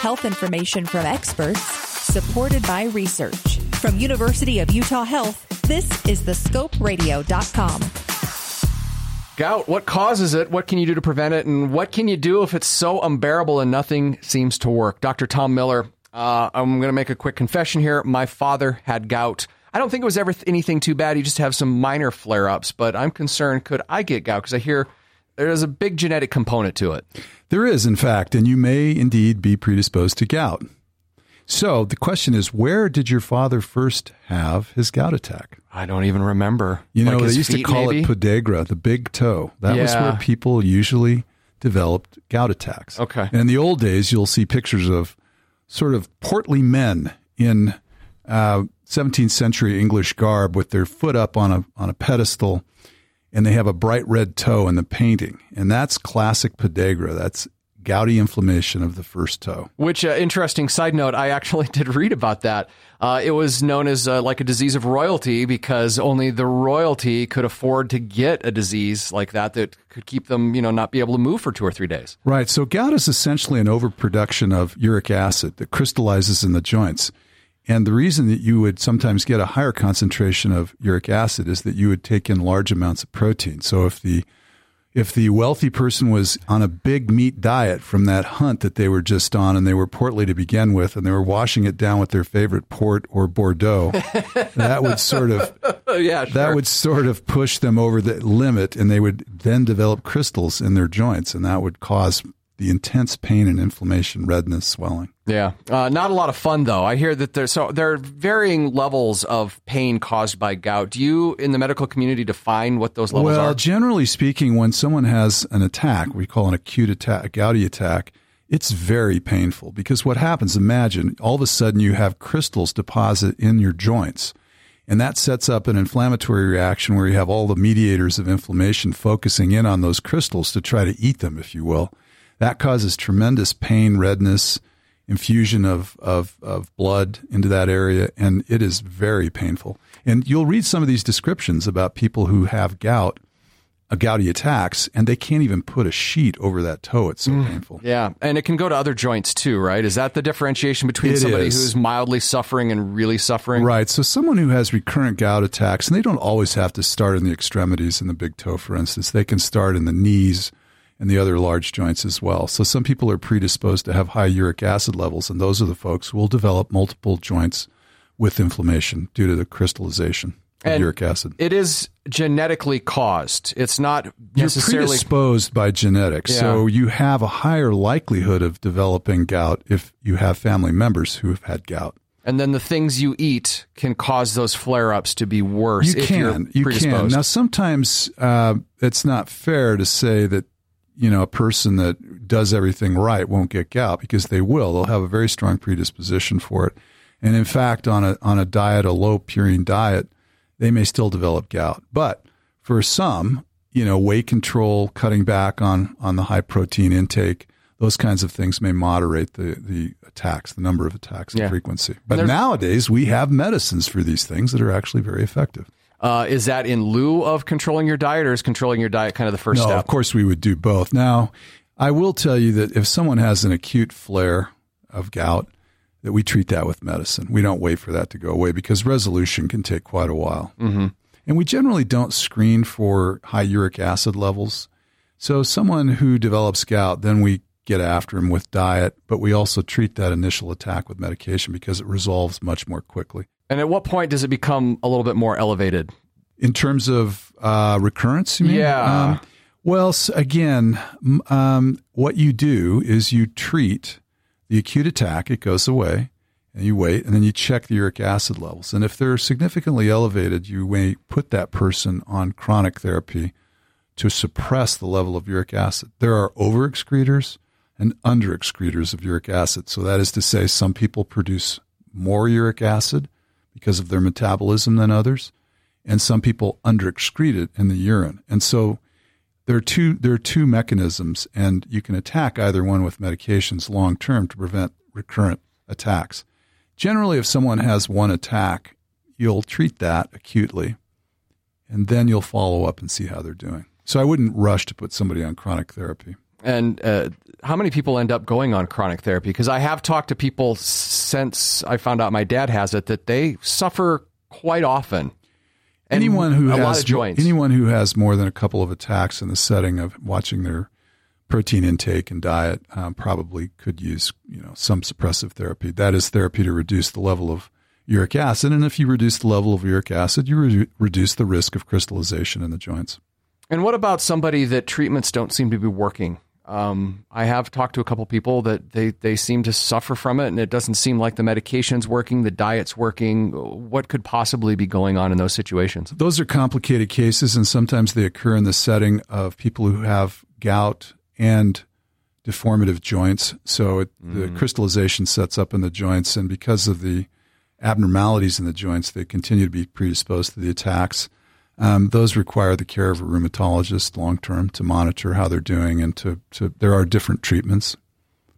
Health information from experts, supported by research. From University of Utah Health, this is thescoperadio.com. Gout, what causes it? What can you do to prevent it? And what can you do if it's so unbearable and nothing seems to work? Dr. Tom Miller, uh, I'm going to make a quick confession here. My father had gout. I don't think it was ever anything too bad. He just have some minor flare ups, but I'm concerned could I get gout? Because I hear there's a big genetic component to it. There is, in fact, and you may indeed be predisposed to gout. So the question is, where did your father first have his gout attack? I don't even remember. You know, Like they used to call maybe? it podagra, the big toe. That was where people usually developed gout attacks. Okay. And in the old days, you'll see pictures of sort of portly men in uh, 17th century English garb with their foot up on a on a pedestal, and they have a bright red toe in the painting, and that's classic podagra. That's gouty inflammation of the first toe. Which, uh, interesting side note, I actually did read about that. Uh, it was known as uh, like a disease of royalty because only the royalty could afford to get a disease like that that could keep them, you know, not be able to move for two or three days. Right. So gout is essentially an overproduction of uric acid that crystallizes in the joints. And the reason that you would sometimes get a higher concentration of uric acid is that you would take in large amounts of protein. So if the if the wealthy person was on a big meat diet from that hunt that they were just on and they were portly to begin with and they were washing it down with their favorite port or bordeaux that would sort of oh, yeah, that would sort of push them over the limit and they would then develop crystals in their joints and that would cause the intense pain and inflammation redness swelling Yeah, uh, not a lot of fun though. I hear that there's so there are varying levels of pain caused by gout. Do you, in the medical community, define what those levels well are? Well, generally speaking when someone has an attack we call an acute attack a gouty attack it's very painful because what happens imagine all of a sudden you have crystals deposit in your joints and that sets up an inflammatory reaction where you have all the mediators of inflammation focusing in on those crystals to try to eat them if you will that causes tremendous pain redness infusion of, of, of blood into that area and it is very painful and you'll read some of these descriptions about people who have gout a gouty attacks and they can't even put a sheet over that toe it's so mm. painful Yeah, and it can go to other joints too, right? Is that the differentiation between It somebody is. who's mildly suffering and really suffering? Right. So someone who has recurrent gout attacks, and they don't always have to start in the extremities in the big toe, for instance. They can start in the knees and the other large joints as well. So some people are predisposed to have high uric acid levels, and those are the folks who will develop multiple joints with inflammation due to the crystallization of And uric acid. It is genetically caused. It's not You're predisposed by genetics, so you have a higher likelihood of developing gout if you have family members who have had gout. and then the things you eat can cause those flare ups to be worse You if can. you're You can. Now, sometimes uh, it's not fair to say that you know a person that does everything right won't get gout because they will. They'll have a very strong predisposition for it, and in fact, on a on a diet, a low purine diet, they may still develop gout. But for some, you know, weight control, cutting back on on the high protein intake. Those kinds of things may moderate the, the attacks, the number of attacks, and Yeah. frequency. But nowadays, we have medicines for these things that are actually very effective. Uh, is that in lieu of controlling your diet, or is controlling your diet kind of the first no, step? of course we would do both. Now, I will tell you that if someone has an acute flare of gout, that we treat that with medicine. We don't wait for that to go away because resolution can take quite a while. Mm-hmm. And we generally don't screen for high uric acid levels. So someone who develops gout, then we get after him with diet, but we also treat that initial attack with medication because it resolves much more quickly. And at what point does it become a little bit more elevated? In terms of uh, recurrence, you mean? Yeah. Um, well, again, um, what you do is you treat the acute attack, it goes away, and you wait, and then you check the uric acid levels. And if they're significantly elevated, you may put that person on chronic therapy to suppress the level of uric acid. There are overexcretors and underexcretors of uric acid. So that is to say, some people produce more uric acid because of their metabolism than others, and some people underexcrete it in the urine. And so there are two there are two mechanisms, and you can attack either one with medications long term to prevent recurrent attacks. Generally, if someone has one attack, you'll treat that acutely, and then you'll follow up and see how they're doing. So I wouldn't rush to put somebody on chronic therapy. And uh, how many people end up going on chronic therapy? Because I have talked to people since I found out my dad has it that they suffer quite often. And anyone who a has lot of joints. anyone who has more than a couple of attacks in the setting of watching their protein intake and diet um, probably could use you know some suppressive therapy. That is therapy to reduce the level of uric acid, and if you reduce the level of uric acid, you re- reduce the risk of crystallization in the joints. And what about somebody that treatments don't seem to be working? Um, I have talked to a couple people that they, they seem to suffer from it, and it doesn't seem like the medication's working, the diet's working. What could possibly be going on in those situations? Those are complicated cases, and sometimes they occur in the setting of people who have gout and deformative joints. So it, mm. the crystallization sets up in the joints, and because of the abnormalities in the joints, they continue to be predisposed to the attacks. Um, those require the care of a rheumatologist long term to monitor how they're doing, and to, to there are different treatments.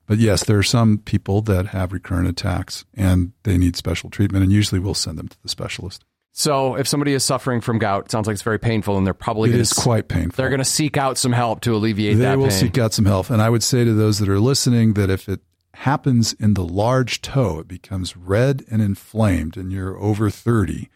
But yes, there are some people that have recurrent attacks and they need special treatment, and usually we'll send them to the specialist. So, if somebody is suffering from gout, it sounds like it's very painful, and they're probably it is quite painful. They're going to seek out some help to alleviate they that. They will pain. seek out some help, and I would say to those that are listening that if it happens in the large toe, it becomes red and inflamed, and you're over thirty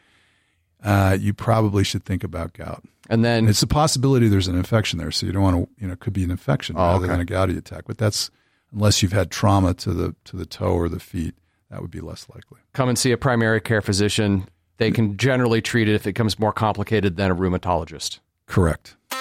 uh, you probably should think about gout. And then it's a possibility there's an infection there, so you don't want to. You know, it could be an infection oh, rather okay. than a gouty attack. But that's unless you've had trauma to the to the toe or the feet, that would be less likely. Come and see a primary care physician. They can generally treat it if it becomes more complicated than a rheumatologist. Correct.